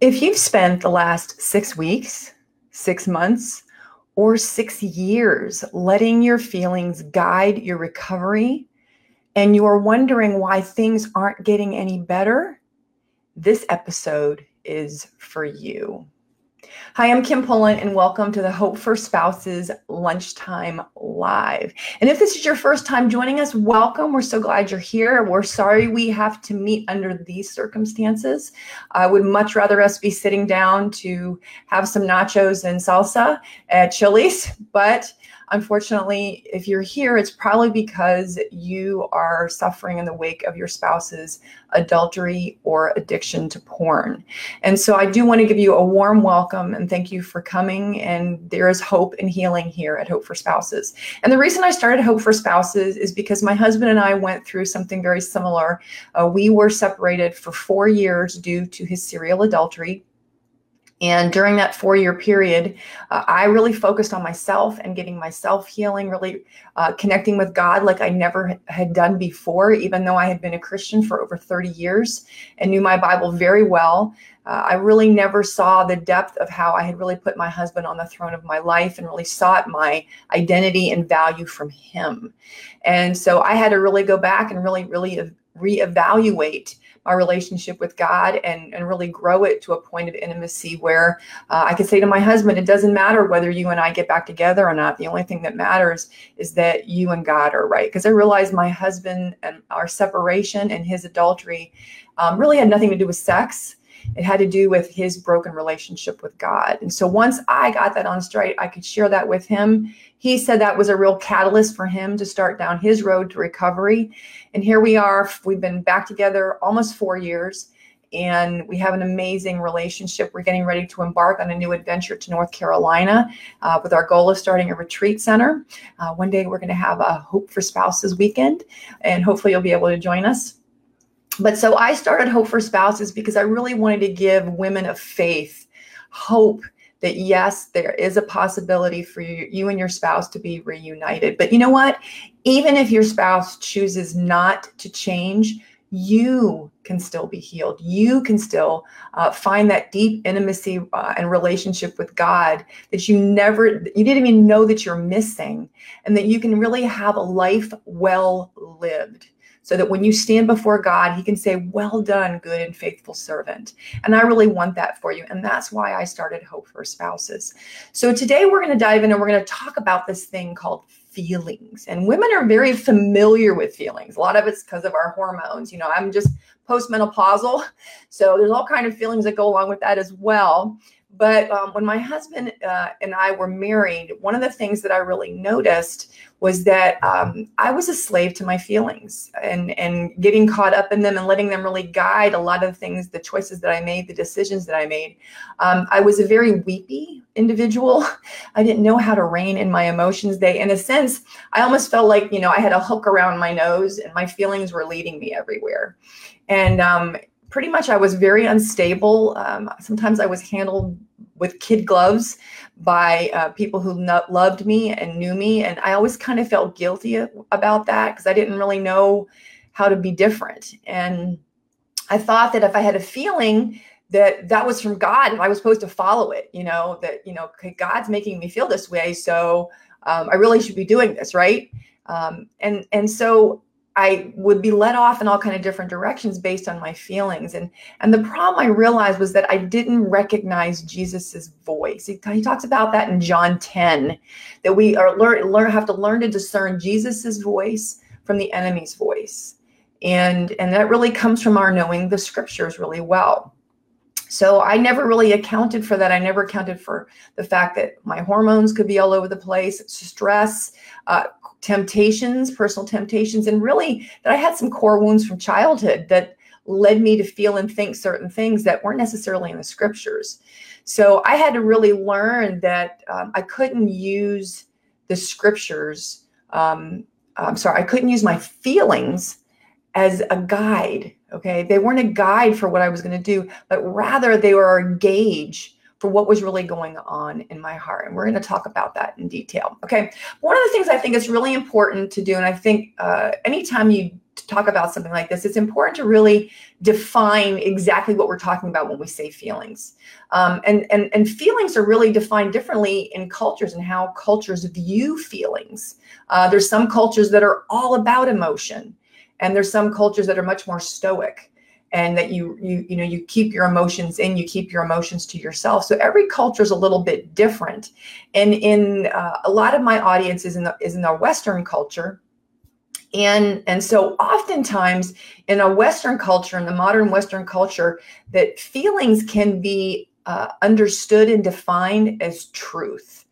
If you've spent the last six weeks, six months, or six years letting your feelings guide your recovery, and you are wondering why things aren't getting any better, this episode is for you. Hi, I'm Kim Pullen, and welcome to the Hope for Spouses Lunchtime Live. And if this is your first time joining us, welcome. We're so glad you're here. We're sorry we have to meet under these circumstances. I would much rather us be sitting down to have some nachos and salsa at Chili's, but Unfortunately, if you're here, it's probably because you are suffering in the wake of your spouse's adultery or addiction to porn. And so I do want to give you a warm welcome and thank you for coming. And there is hope and healing here at Hope for Spouses. And the reason I started Hope for Spouses is because my husband and I went through something very similar. Uh, we were separated for four years due to his serial adultery and during that four year period, uh, I really focused on myself and getting myself healing, really uh, connecting with God like I never had done before, even though I had been a Christian for over 30 years and knew my Bible very well. Uh, I really never saw the depth of how I had really put my husband on the throne of my life and really sought my identity and value from him. And so I had to really go back and really, really reevaluate my relationship with God and, and really grow it to a point of intimacy where uh, I could say to my husband, it doesn't matter whether you and I get back together or not. The only thing that matters is that you and God are right. Because I realized my husband and our separation and his adultery um, really had nothing to do with sex. It had to do with his broken relationship with God. And so once I got that on straight, I could share that with him. He said that was a real catalyst for him to start down his road to recovery. And here we are. We've been back together almost four years and we have an amazing relationship. We're getting ready to embark on a new adventure to North Carolina uh, with our goal of starting a retreat center. Uh, one day we're going to have a Hope for Spouses weekend, and hopefully you'll be able to join us. But so I started Hope for Spouses because I really wanted to give women of faith hope that yes, there is a possibility for you, you and your spouse to be reunited. But you know what? Even if your spouse chooses not to change, you can still be healed. You can still uh, find that deep intimacy uh, and relationship with God that you never, you didn't even know that you're missing, and that you can really have a life well lived so that when you stand before God, He can say, Well done, good and faithful servant. And I really want that for you. And that's why I started Hope for Spouses. So today we're going to dive in and we're going to talk about this thing called feelings. And women are very familiar with feelings. A lot of it's because of our hormones. You know, I'm just postmenopausal. So there's all kind of feelings that go along with that as well. But um, when my husband uh, and I were married, one of the things that I really noticed was that um, I was a slave to my feelings and, and getting caught up in them and letting them really guide a lot of things, the choices that I made, the decisions that I made. Um, I was a very weepy individual. I didn't know how to rein in my emotions. They, in a sense, I almost felt like, you know, I had a hook around my nose and my feelings were leading me everywhere. And um, pretty much I was very unstable. Um, sometimes I was handled with kid gloves by uh, people who not loved me and knew me. And I always kind of felt guilty about that because I didn't really know how to be different. And I thought that if I had a feeling that that was from God and I was supposed to follow it, you know, that, you know, God's making me feel this way. So um, I really should be doing this, right? Um, and and so I would be led off in all kind of different directions based on my feelings. And and the problem I realized was that I didn't recognize Jesus's voice. He, he talks about that in John 10, that we are learn, learn have to learn to discern Jesus's voice from the enemy's voice. And and that really comes from our knowing the scriptures really well. So I never really accounted for that. I never accounted for the fact that my hormones could be all over the place, stress, uh, temptations, personal temptations, and really that I had some core wounds from childhood that led me to feel and think certain things that weren't necessarily in the scriptures. So I had to really learn that um, I couldn't use the scriptures. Um, I'm sorry, I couldn't use my feelings as a guide. Okay. They weren't a guide for what I was going to do, but rather they were a gauge for what was really going on in my heart. And we're going to talk about that in detail. Okay. One of the things I think is really important to do, and I think uh, anytime you talk about something like this, it's important to really define exactly what we're talking about when we say feelings. Um, and, and, and feelings are really defined differently in cultures and how cultures view feelings. Uh, there's some cultures that are all about emotion, and there's some cultures that are much more stoic and that you you you know you keep your emotions in you keep your emotions to yourself. So every culture is a little bit different. And in uh, a lot of my audience is in the is in the western culture. And and so oftentimes in a western culture in the modern western culture that feelings can be uh, understood and defined as truth.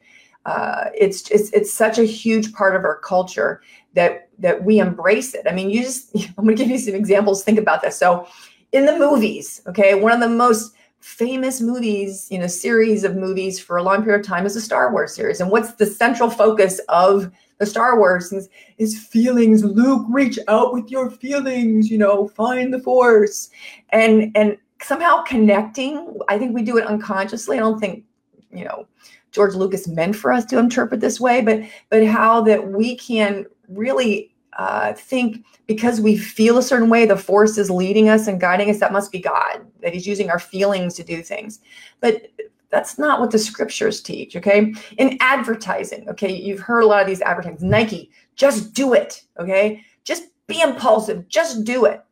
Uh, it's, it's it's such a huge part of our culture that that we embrace it. I mean you just i'm going to give you some examples. Think about this. So in the movies okay one of the most famous movies, you know, series of movies for a long period of time is the Star Wars series. And what's the central focus of the Star Wars is, is feelings. Luke, reach out with your feelings, you know, find the force. And and somehow connecting, I think we do it unconsciously. I don't think, you know, George Lucas meant for us to interpret this way, but but how that we can really uh, think because we feel a certain way, the force is leading us and guiding us. That must be God, that He's using our feelings to do things. But that's not what the scriptures teach, okay? In advertising, okay, you've heard a lot of these advertisements. Nike, just do it, okay? Just be impulsive, just do it.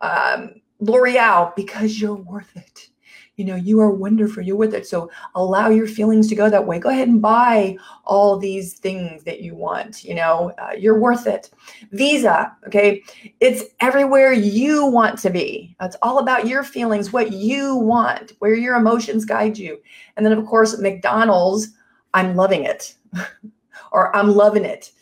Um, L'Oreal, because you're worth it you know you are wonderful you're with it. So allow your feelings to go that way. Go ahead and buy all these things that you want you know uh, you're worth it. Visa okay? It's everywhere you want to be. It's all about your feelings what you want where your emotions guide you. And then of course mcdonald's i'm loving it. Or i'm loving it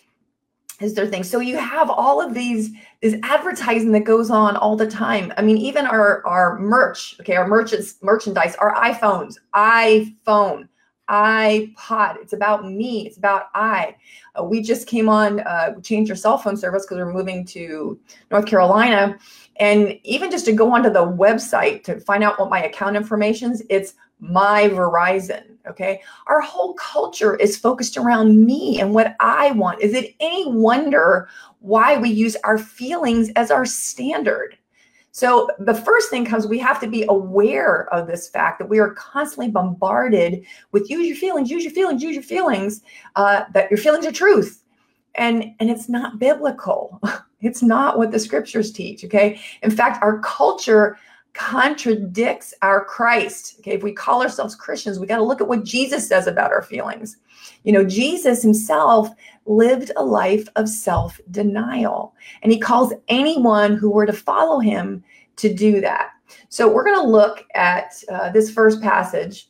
is their thing. So you have all of these this advertising that goes on all the time. I mean, even our our merch, okay, our merchants merchandise, our iPhones, iPhone, iPod. It's about me. It's about I. Uh, we just came on, uh, changed our cell phone service because we're moving to North Carolina, and even just to go onto the website to find out what my account information is, it's my Verizon. Okay. Our whole culture is focused around me and what I want. Is it any wonder why we use our feelings as our standard? So the first thing comes, we have to be aware of this fact that we are constantly bombarded with use your feelings, use your feelings, use your feelings, uh, that your feelings are truth. And, and it's not biblical. It's not what the scriptures teach. Okay. In fact, our culture contradicts our Christ. Okay, if we call ourselves Christians, we got to look at what Jesus says about our feelings. You know, Jesus himself lived a life of self denial, and he calls anyone who were to follow him to do that. So we're going to look at uh, this first passage.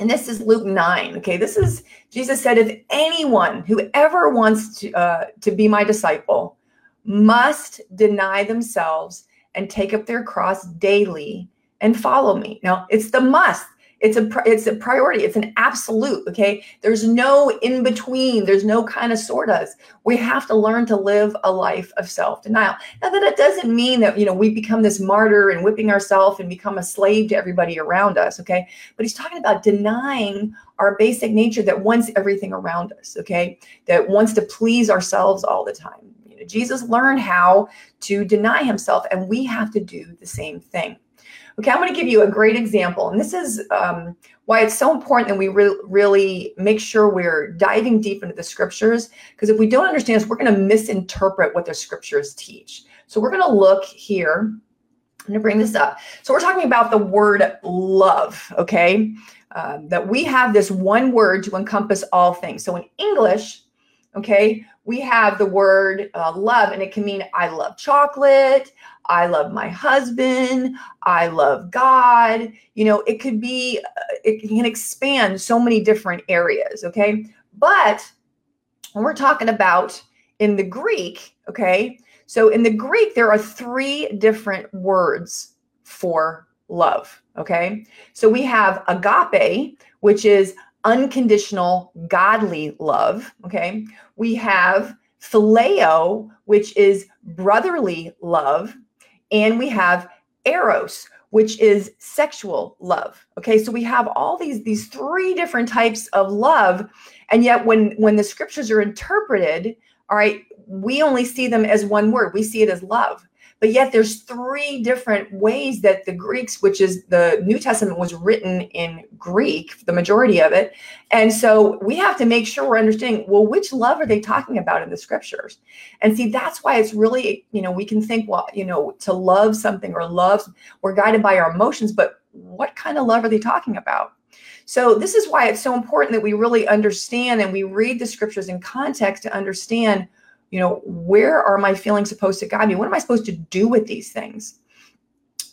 And this is Luke 9. Okay, this is Jesus said, if anyone who ever wants to, uh, to be my disciple must deny themselves and take up their cross daily and follow me. Now, it's the must. It's a it's a priority. It's an absolute. Okay, there's no in between. There's no kind of sortas. We have to learn to live a life of self denial. Now, that it doesn't mean that you know we become this martyr and whipping ourselves and become a slave to everybody around us. Okay, but he's talking about denying our basic nature that wants everything around us. Okay, that wants to please ourselves all the time Jesus learned how to deny himself, and we have to do the same thing. Okay, I'm going to give you a great example, and this is um, why it's so important that we re- really make sure we're diving deep into the scriptures. Because if we don't understand this, we're going to misinterpret what the scriptures teach. So we're going to look here. I'm going to bring this up. So we're talking about the word love. Okay, um, that we have this one word to encompass all things. So in English, okay, we have the word uh, love, and it can mean I love chocolate, I love my husband, I love God. You know, it could be, uh, it can expand so many different areas, okay? But when we're talking about in the Greek, okay, so in the Greek, there are three different words for love, okay? So we have agape, which is unconditional godly love. Okay. We have phileo, which is brotherly love. And we have eros, which is sexual love. Okay. So we have all these, these three different types of love. And yet when, when the scriptures are interpreted, all right, we only see them as one word. We see it as love. But yet there's three different ways that the Greeks, which is the New Testament was written in Greek, the majority of it. And so we have to make sure we're understanding, well, which love are they talking about in the scriptures? And see, that's why it's really, you know, we can think, well, you know, to love something or love, we're guided by our emotions, but what kind of love are they talking about? So this is why it's so important that we really understand and we read the scriptures in context to understand you know, where are my feelings supposed to guide me? What am I supposed to do with these things?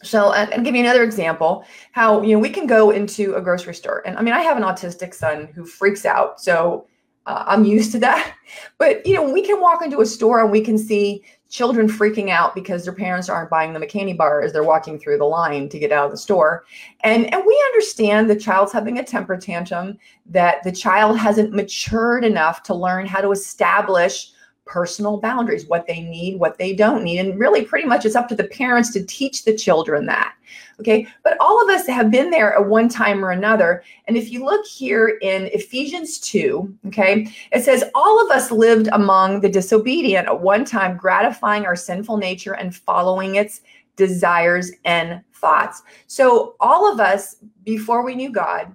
So, and, and give you another example, how you know we can go into a grocery store, and I mean, I have an autistic son who freaks out, so uh, I'm used to that. But you know, we can walk into a store and we can see children freaking out because their parents aren't buying them a candy bar as they're walking through the line to get out of the store. And, and we understand the child's having a temper tantrum, that the child hasn't matured enough to learn how to establish personal boundaries, what they need, what they don't need. And really, pretty much it's up to the parents to teach the children that. Okay. But all of us have been there at one time or another. And if you look here in Ephesians 2, okay, it says, All of us lived among the disobedient at one time, gratifying our sinful nature and following its desires and thoughts. So, all of us, before we knew God,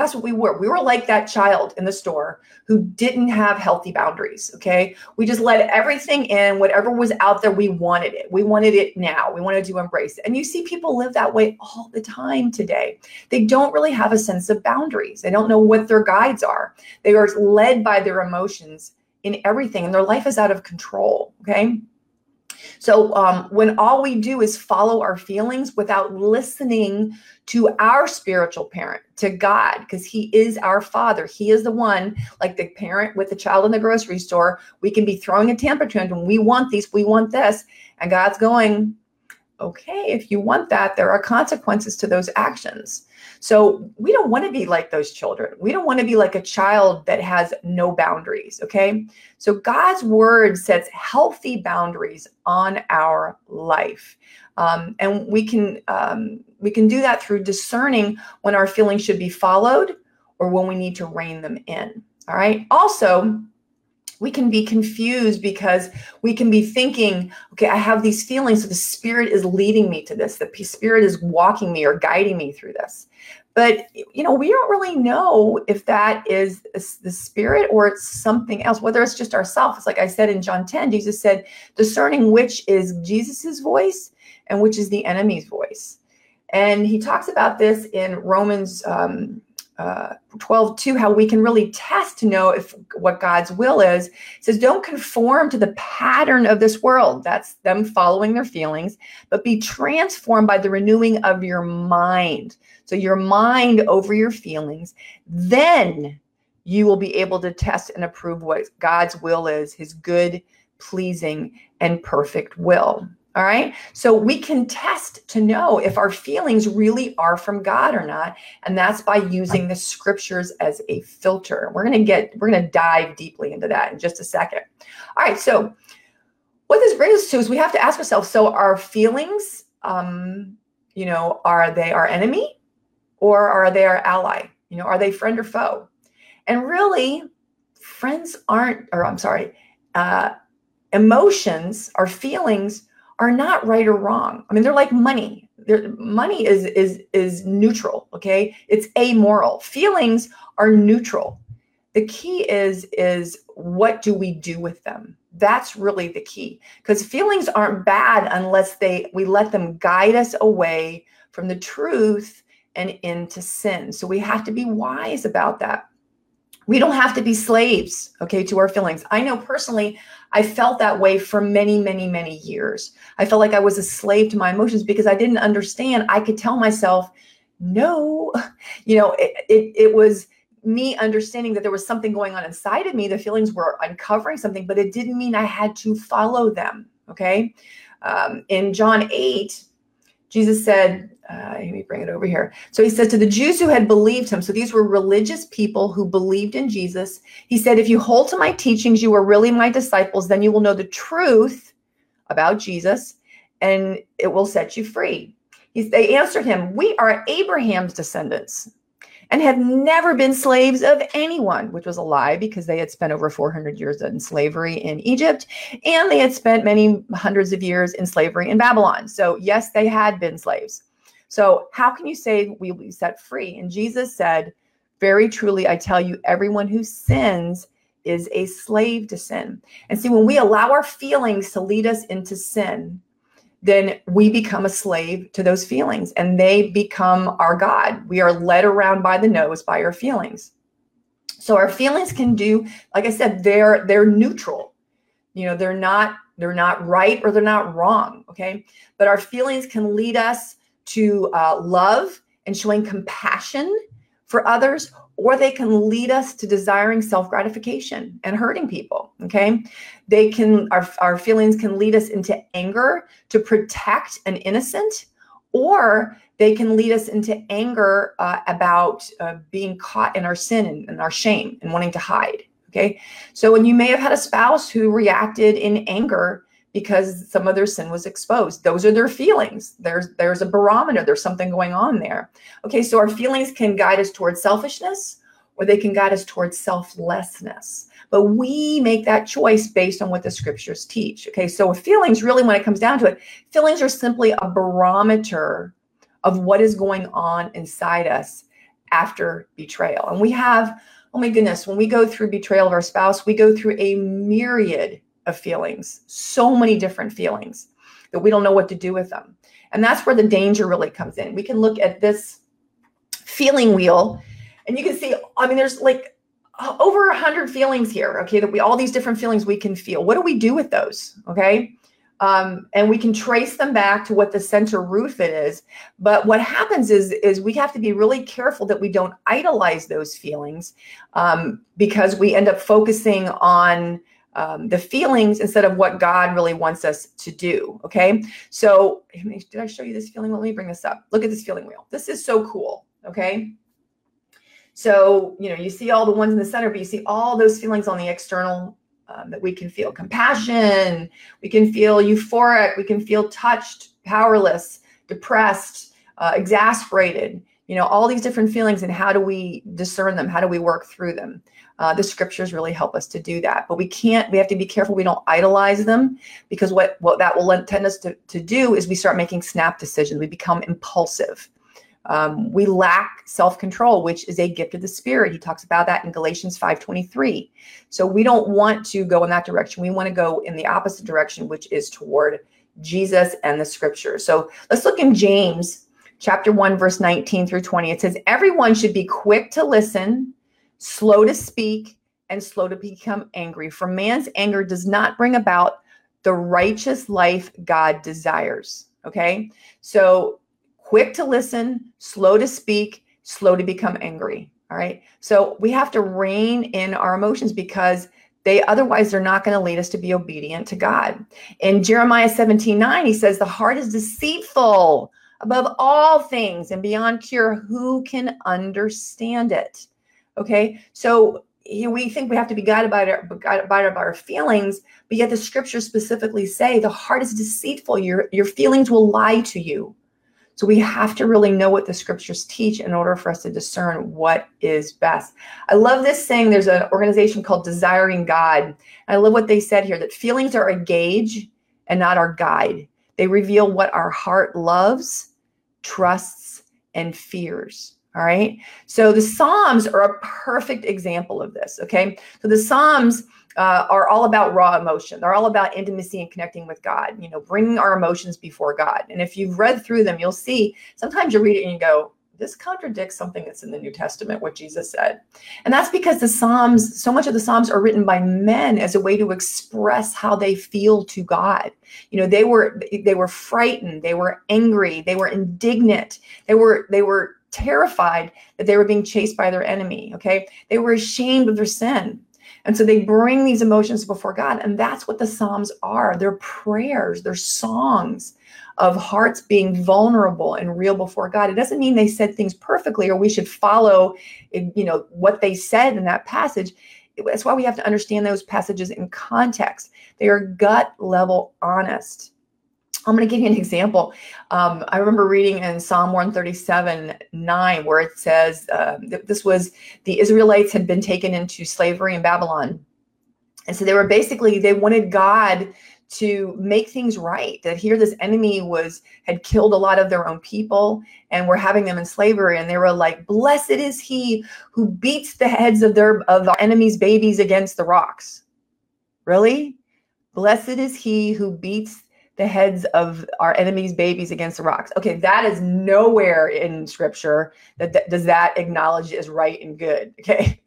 that's what we were. We were like that child in the store who didn't have healthy boundaries. Okay. We just let everything in, whatever was out there, we wanted it. We wanted it now. We wanted to embrace it. And you see people live that way all the time today. They don't really have a sense of boundaries, they don't know what their guides are. They are led by their emotions in everything, and their life is out of control. Okay. So um, when all we do is follow our feelings without listening to our spiritual parent, to God, because He is our Father. He is the one, like the parent with the child in the grocery store. We can be throwing a temper tantrum. We want these, we want this. And God's going, okay, if you want that, there are consequences to those actions. So we don't want to be like those children. We don't want to be like a child that has no boundaries. Okay. So God's word sets healthy boundaries on our life. Um, and we can um, we can do that through discerning when our feelings should be followed or when we need to rein them in. All right. Also, we can be confused because we can be thinking, okay, I have these feelings, so the spirit is leading me to this. The spirit is walking me or guiding me through this. But you know, we don't really know if that is the spirit or it's something else. Whether it's just ourselves. It's like I said in John 10, Jesus said, discerning which is Jesus's voice and which is the enemy's voice. And he talks about this in Romans um, uh, 12 2 how we can really test to know if what god's will is. It says don't conform to the pattern of this world. That's them following their feelings but be transformed by the renewing of your mind. So your mind over your feelings. Then you will be able to test and approve what god's will is his good pleasing and perfect will all right. So we can test to know if our feelings really are from God or not. And that's by using the scriptures as a filter. We're going to get, we're going to dive deeply into that in just a second. All right. So what this brings us to is we have to ask ourselves so our feelings, um, you know, are they our enemy or are they our ally? You know, are they friend or foe? And really, friends aren't, or I'm sorry, uh, emotions, our feelings are not right or wrong. I mean, they're like money. They're, money is is is neutral. Okay, it's amoral. Feelings are neutral. The key is is what do we do with them? That's really the key because feelings aren't bad unless they we let them guide us away from the truth and into sin. So we have to be wise about that we don't have to be slaves okay to our feelings. I know personally i felt that way for many many many years. I felt like i was a slave to my emotions because i didn't understand. I could tell myself no you know it, it, it was me understanding that there was something going on inside of me. The feelings were uncovering something but it didn't mean i had to follow them okay? Um, in john 8 jesus said uh, let me bring it over here. So he says to the Jews who had believed him, so these were religious people who believed in Jesus. He said, If you hold to my teachings, you are really my disciples, then you will know the truth about Jesus and it will set you free. He, they answered him, We are Abraham's descendants and have never been slaves of anyone, which was a lie because they had spent over 400 years in slavery in Egypt and they had spent many hundreds of years in slavery in Babylon. So, yes, they had been slaves. So, how can you say we will be set free? And Jesus said, Very truly, I tell you, everyone who sins is a slave to sin. And see, when we allow our feelings to lead us into sin, then we become a slave to those feelings and they become our God. We are led around by the nose by our feelings. So our feelings can do, like I said, they're they're neutral. You know, they're not they're not right or they're not wrong. Okay, but our feelings can lead us to uh, love and showing compassion for others, or they can lead us to desiring self gratification and hurting people. Okay. They can, our, our feelings can lead us into anger to protect an innocent, or they can lead us into anger uh, about uh, being caught in our sin and, and our shame and wanting to hide. Okay. So when you may have had a spouse who reacted in anger because some of their sin was exposed. Those are their feelings. There's there's a barometer. There's something going on there. Okay, so our feelings can guide us towards selfishness or they can guide us towards selflessness. But we make that choice based on what the scriptures teach. Okay, so feelings really when it comes down to it, feelings are simply a barometer of what is going on inside us after betrayal. And we have oh my goodness, when we go through betrayal of our spouse, we go through a myriad of feelings, so many different feelings that we don't know what to do with them. And that's where the danger really comes in. We can look at this feeling wheel and you can see, I mean, there's like over a hundred feelings here, okay, that we, all these different feelings we can feel. What do we do with those? Okay. Um, and we can trace them back to what the center root of it is. But what happens is, is we have to be really careful that we don't idolize those feelings um, because we end up focusing on um, the feelings instead of what God really wants us to do. Okay. So, did I show you this feeling? Let me bring this up. Look at this feeling wheel. This is so cool. Okay. So, you know, you see all the ones in the center, but you see all those feelings on the external um, that we can feel compassion, we can feel euphoric, we can feel touched, powerless, depressed, uh, exasperated, you know, all these different feelings. And how do we discern them? How do we work through them? Uh, the scriptures really help us to do that. But we can't, we have to be careful we don't idolize them because what, what that will tend us to, to do is we start making snap decisions. We become impulsive. Um, we lack self-control, which is a gift of the spirit. He talks about that in Galatians 5:23. So we don't want to go in that direction. We want to go in the opposite direction, which is toward Jesus and the scriptures. So let's look in James chapter 1, verse 19 through 20. It says, Everyone should be quick to listen slow to speak, and slow to become angry. For man's anger does not bring about the righteous life God desires. Okay. So quick to listen, slow to speak, slow to become angry. All right. So we have to rein in our emotions because they otherwise they're not going to lead us to be obedient to God. In Jeremiah 17 9, he says, The heart is deceitful above all things and beyond cure. Who can understand it? Okay, so we think we have to be guided by our, guided by our feelings, but yet the scriptures specifically say the heart is deceitful. Your your feelings will lie to you. So we have to really know what the scriptures teach in order for us to discern what is best. I love this saying. There's an organization called Desiring God. I love what they said here that feelings are a gauge and not our guide. They reveal what our heart loves, trusts, and fears. All right. So the Psalms are a perfect example of this. Okay. So the Psalms uh, are all about raw emotion. They're all about intimacy and connecting with God, you know, bringing our emotions before God. And if you've read through them, you'll see sometimes you read it and you go, this contradicts something that's in the New Testament, what Jesus said. And that's because the Psalms, so much of the Psalms are written by men as a way to express how they feel to God. You know, they were they were frightened, they were angry, they were indignant, they were they were terrified that they were being chased by their enemy. Okay. They were ashamed of their sin. And so they bring these emotions before God. And that's what the Psalms are. They're prayers, they're songs of hearts being vulnerable and real before God. It doesn't mean they said things perfectly or we should follow, you know, what they said in that passage. That's why we have to understand those passages in context. They are gut level honest I'm going to give you an example. Um, I remember reading in Psalm 137 9, where it says uh, that this was the Israelites had been taken into slavery in Babylon. And so they were basically, they wanted God to make things right that here this enemy was had killed a lot of their own people and were having them in slavery and they were like blessed is he who beats the heads of their of our enemies babies against the rocks really blessed is he who beats the heads of our enemies babies against the rocks. Okay that is nowhere in scripture that, that does that acknowledge is right and good okay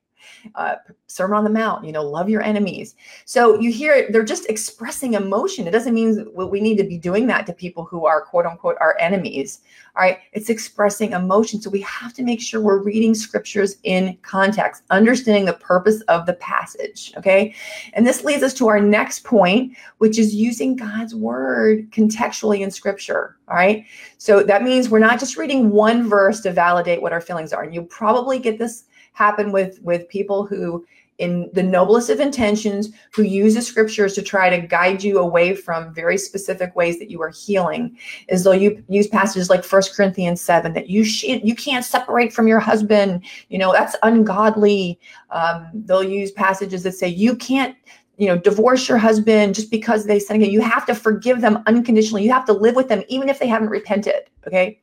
uh, Sermon on the Mount, you know, love your enemies. So you hear it, they're just expressing emotion. It doesn't mean we need to be doing that to people who are quote unquote our enemies. All right. It's expressing emotion. So we have to make sure we're reading scriptures in context, understanding the purpose of the passage. Okay. And this leads us to our next point, which is using God's word contextually in scripture. All right. So that means we're not just reading one verse to validate what our feelings are. And you probably get this happen with with people who in the noblest of intentions who use the scriptures to try to guide you away from very specific ways that you are healing is though you use passages like First corinthians 7 that you sh- you can't separate from your husband. You know that's ungodly. Um, they'll use passages that say you can't you know divorce your husband just because they sin again. You have to forgive them unconditionally. You have to live with them even if they haven't repented okay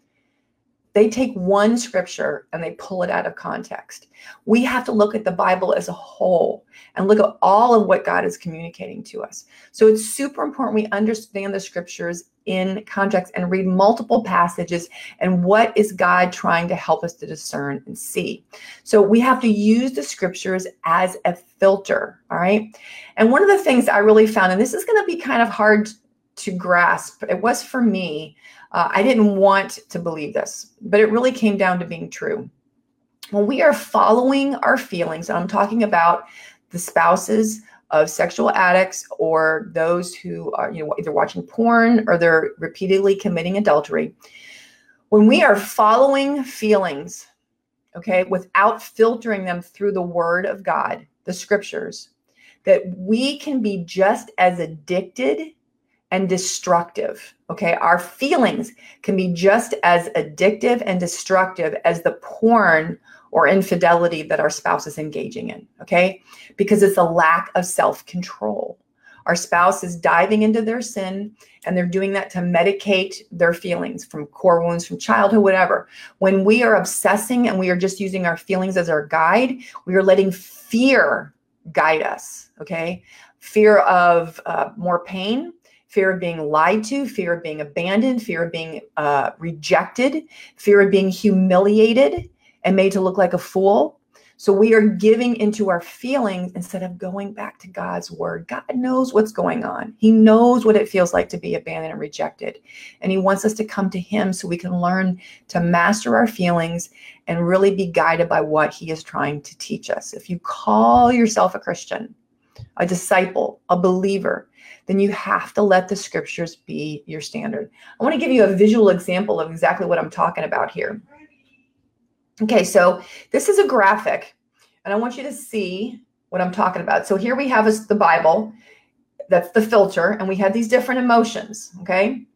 they take one scripture and they pull it out of context. We have to look at the Bible as a whole and look at all of what God is communicating to us. So it's super important we understand the scriptures in context and read multiple passages and what is God trying to help us to discern and see. So we have to use the scriptures as a filter, all right? And one of the things I really found and this is going to be kind of hard to grasp, it was for me uh, I didn't want to believe this, but it really came down to being true. When we are following our feelings, and I'm talking about the spouses of sexual addicts or those who are you know either watching porn or they're repeatedly committing adultery when we are following feelings okay without filtering them through the word of god the scriptures that we can be just as addicted and destructive. Okay. Our feelings can be just as addictive and destructive as the porn or infidelity that our spouse is engaging in. Okay. Because it's a lack of self control. Our spouse is diving into their sin and they're doing that to medicate their feelings from core wounds from childhood, whatever. When we are obsessing and we are just using our feelings as our guide, we are letting fear guide us. Okay. Fear of uh, more pain, fear of being lied to, fear of being abandoned, fear of being uh, rejected, fear of being humiliated and made to look like a fool. So we are giving into our feelings instead of going back to God's word. God knows what's going on. He knows what it feels like to be abandoned and rejected. And He wants us to come to Him so we can learn to master our feelings and really be guided by what He is trying to teach us. If you call yourself a Christian, a disciple, a believer, then you have to let the scriptures be your standard. I want to give you a visual example of exactly what I'm talking about here. Okay, so this is a graphic, and I want you to see what I'm talking about. So here we have is the Bible, that's the filter, and we have these different emotions. Okay,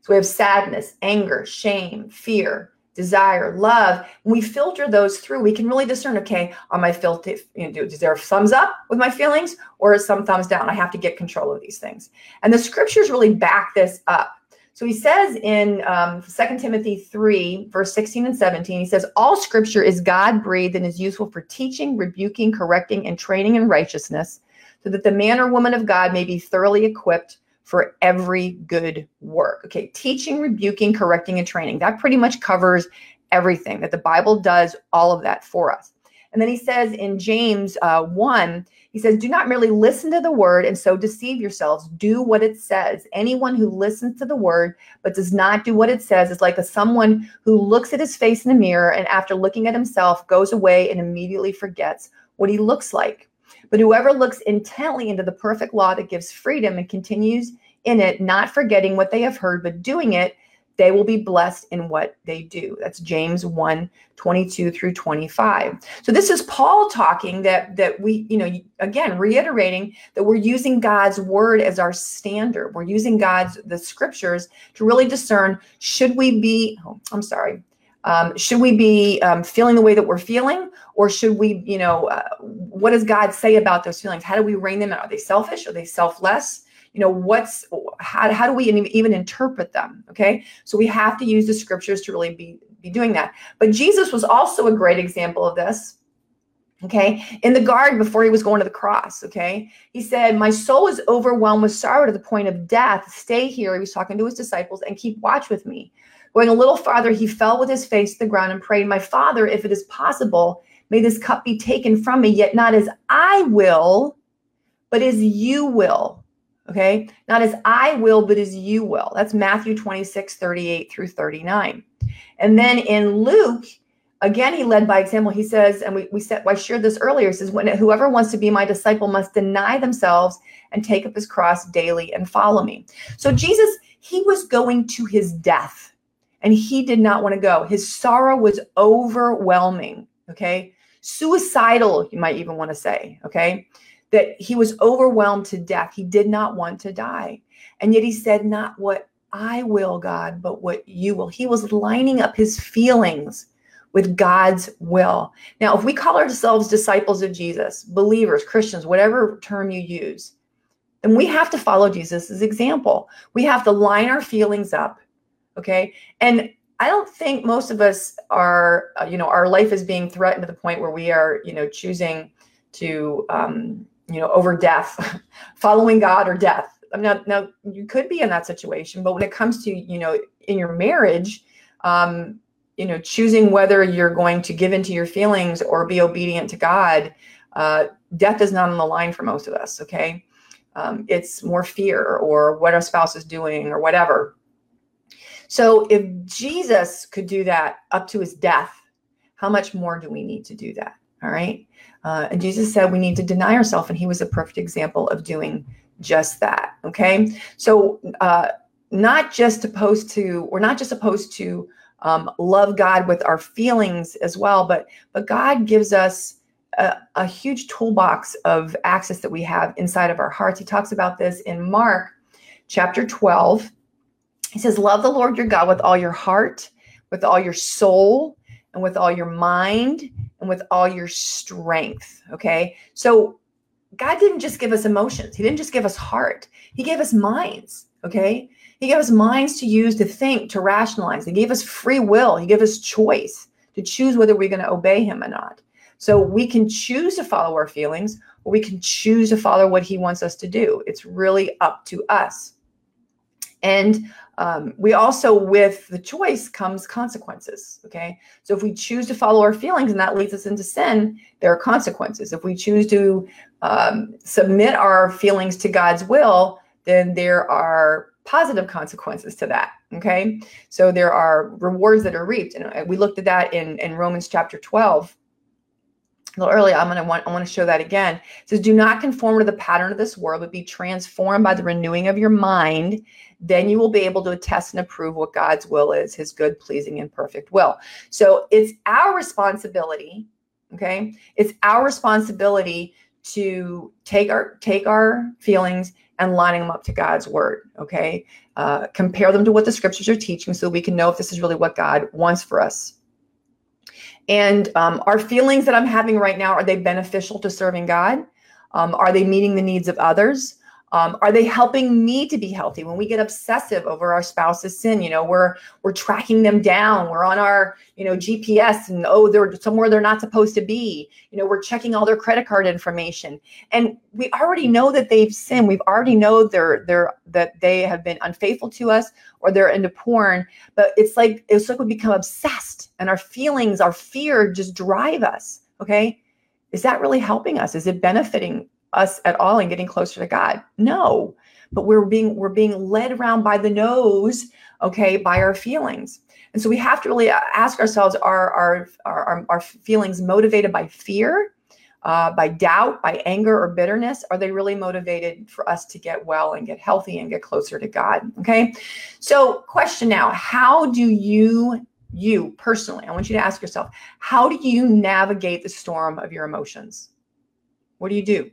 so we have sadness, anger, shame, fear, desire, love. When we filter those through, we can really discern, okay, are my filter, you know, is there thumbs up with my feelings or is some thumbs down? I have to get control of these things. And the scriptures really back this up. So he says in um, 2 Timothy 3, verse 16 and 17, he says, All scripture is God breathed and is useful for teaching, rebuking, correcting, and training in righteousness, so that the man or woman of God may be thoroughly equipped for every good work. Okay, teaching, rebuking, correcting, and training. That pretty much covers everything that the Bible does, all of that for us. And then he says in James uh, 1, he says, Do not merely listen to the word and so deceive yourselves. Do what it says. Anyone who listens to the word but does not do what it says is like a someone who looks at his face in a mirror and after looking at himself goes away and immediately forgets what he looks like. But whoever looks intently into the perfect law that gives freedom and continues in it, not forgetting what they have heard, but doing it, they will be blessed in what they do. That's James 1 22 through 25. So this is Paul talking that that we, you know, again reiterating that we're using God's word as our standard. We're using God's the scriptures to really discern should we be oh, I'm sorry. Um, should we be um, feeling the way that we're feeling? Or should we you know uh, what does god say about those feelings? How do we rein them in? Are they selfish? Are they selfless? You know what's how, how do we even interpret them? Okay? So we have to use the scriptures to really be be doing that. But jesus was also a great example of this okay? In the garden before he was going to the cross okay? He said my soul is overwhelmed with sorrow to the point of death. Stay here he was talking to his disciples and keep watch with me going a little farther he fell with his face to the ground and prayed my father if it is possible may this cup be taken from me yet not as i will but as you will Okay. Not as I will, but as you will. That's Matthew 26, 38 through 39. And then in Luke, again, he led by example. He says, and we, we said, well, I shared this earlier, says, when whoever wants to be my disciple must deny themselves and take up his cross daily and follow me. So Jesus, he was going to his death and he did not want to go. His sorrow was overwhelming. Okay. Suicidal, you might even want to say. Okay that he was overwhelmed to death. He did not want to die. And yet he said, Not what I will, God, but what you will. He was lining up his feelings with God's will. Now, if we call ourselves disciples of Jesus, believers, Christians, whatever term you use, then we have to follow Jesus' example. We have to line our feelings up. Okay. And I don't think most of us are, uh, you know, our life is being threatened to the point where we are, you know, choosing to um, you know, over death, following God or death. Now, now you could be in that situation, but when it comes to, you know, in your marriage, um, you know, choosing whether you're going to give into your feelings or be obedient to God, uh, death is not on the line for most of us. Okay. Um, it's more fear or what our spouse is doing or whatever. So if Jesus could do that up to his death, how much more do we need to do that? All right. Uh, and Jesus said we need to deny ourselves, and he was a perfect example of doing just that. Okay. So, uh, not just supposed to, we're not just supposed to um, love God with our feelings as well, but but God gives us a, a huge toolbox of access that we have inside of our hearts. He talks about this in Mark chapter 12. He says, Love the Lord your God with all your heart, with all your soul, and with all your mind and with all your strength. Okay. So God didn't just give us emotions, He didn't just give us heart, He gave us minds. Okay. He gave us minds to use to think, to rationalize. He gave us free will. He gave us choice to choose whether we're going to obey Him or not. So we can choose to follow our feelings or we can choose to follow what He wants us to do. It's really up to us. And um, we also, with the choice, comes consequences. Okay. So if we choose to follow our feelings and that leads us into sin, there are consequences. If we choose to um, submit our feelings to God's will, then there are positive consequences to that. Okay. So there are rewards that are reaped. And we looked at that in, in Romans chapter 12 a little earlier, I'm going to want, I want to show that again. It says, do not conform to the pattern of this world, but be transformed by the renewing of your mind. Then you will be able to test and approve what God's will is, his good, pleasing, and perfect will. So it's our responsibility. Okay. It's our responsibility to take our, take our feelings and lining them up to God's word. Okay. Uh, compare them to what the scriptures are teaching so we can know if this is really what God wants for us and um, our feelings that I'm having right now, are they beneficial to serving God? Um, are they meeting the needs of others? Um, are they helping me to be healthy? When we get obsessive over our spouse's sin you know we're we're tracking them down. We're on our you know gps and oh they're somewhere they're not supposed to be. You know we're checking all their credit card information. And we already know that they've sinned. We've already know they're they're that they have been unfaithful to us or they're into porn. But it's like it's like we become obsessed and our feelings our fear just drive us okay? Is that really helping us? Is it benefiting us at all in getting closer to God. No, but we're being we're being led around by the nose, okay, by our feelings. And so we have to really ask ourselves: Are our our our, feelings motivated by fear? uh, by doubt, by anger or bitterness? Are they really motivated for us to get well and get healthy and get closer to God? Okay. So, question now How do you, you personally, I want you to ask yourself, how do you navigate the storm of your emotions? What do you do?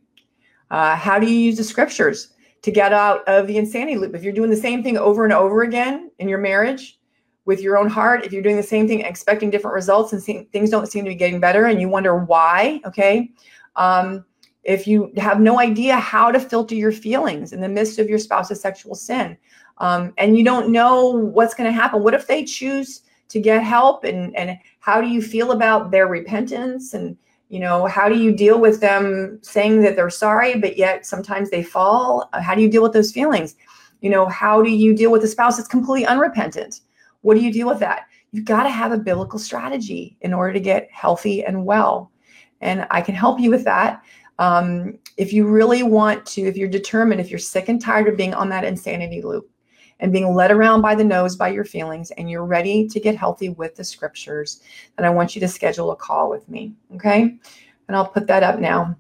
Uh, how do you use the scriptures to get out of the insanity loop? If you're doing the same thing over and over again in your marriage, with your own heart, if you're doing the same thing, expecting different results and seeing, things don't seem to be getting better and you wonder why, okay? Um, if you have no idea how to filter your feelings in the midst of your spouse's sexual sin, um, and you don't know what's going to happen, what if they choose to get help? And, and how do you feel about their repentance? And, you know, how do you deal with them saying that they're sorry, but yet sometimes they fall? How do you deal with those feelings? You know, how do you deal with a spouse that's completely unrepentant? What do you deal with that? You've got to have a biblical strategy in order to get healthy and well. And I can help you with that. Um, if you really want to, if you're determined, if you're sick and tired of being on that insanity loop and being led around by the nose by your feelings, and you're ready to get healthy with the scriptures, then I want you to schedule a call with me. Okay. And I'll put that up now.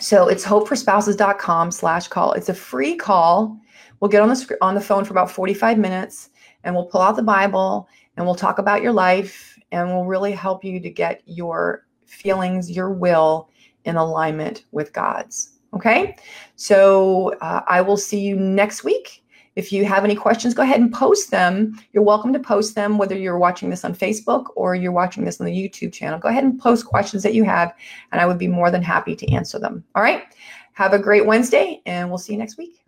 So it's hopeforspouses.com slash call. It's a free call. We'll get on the on the phone for about 45 minutes and we'll pull out the Bible and we'll talk about your life and we'll really help you to get your feelings, your will in alignment with God's. Okay. So uh, I will see you next week. If you have any questions, go ahead and post them. You're welcome to post them, whether you're watching this on Facebook or you're watching this on the YouTube channel. Go ahead and post questions that you have, and I would be more than happy to answer them. All right. Have a great Wednesday, and we'll see you next week.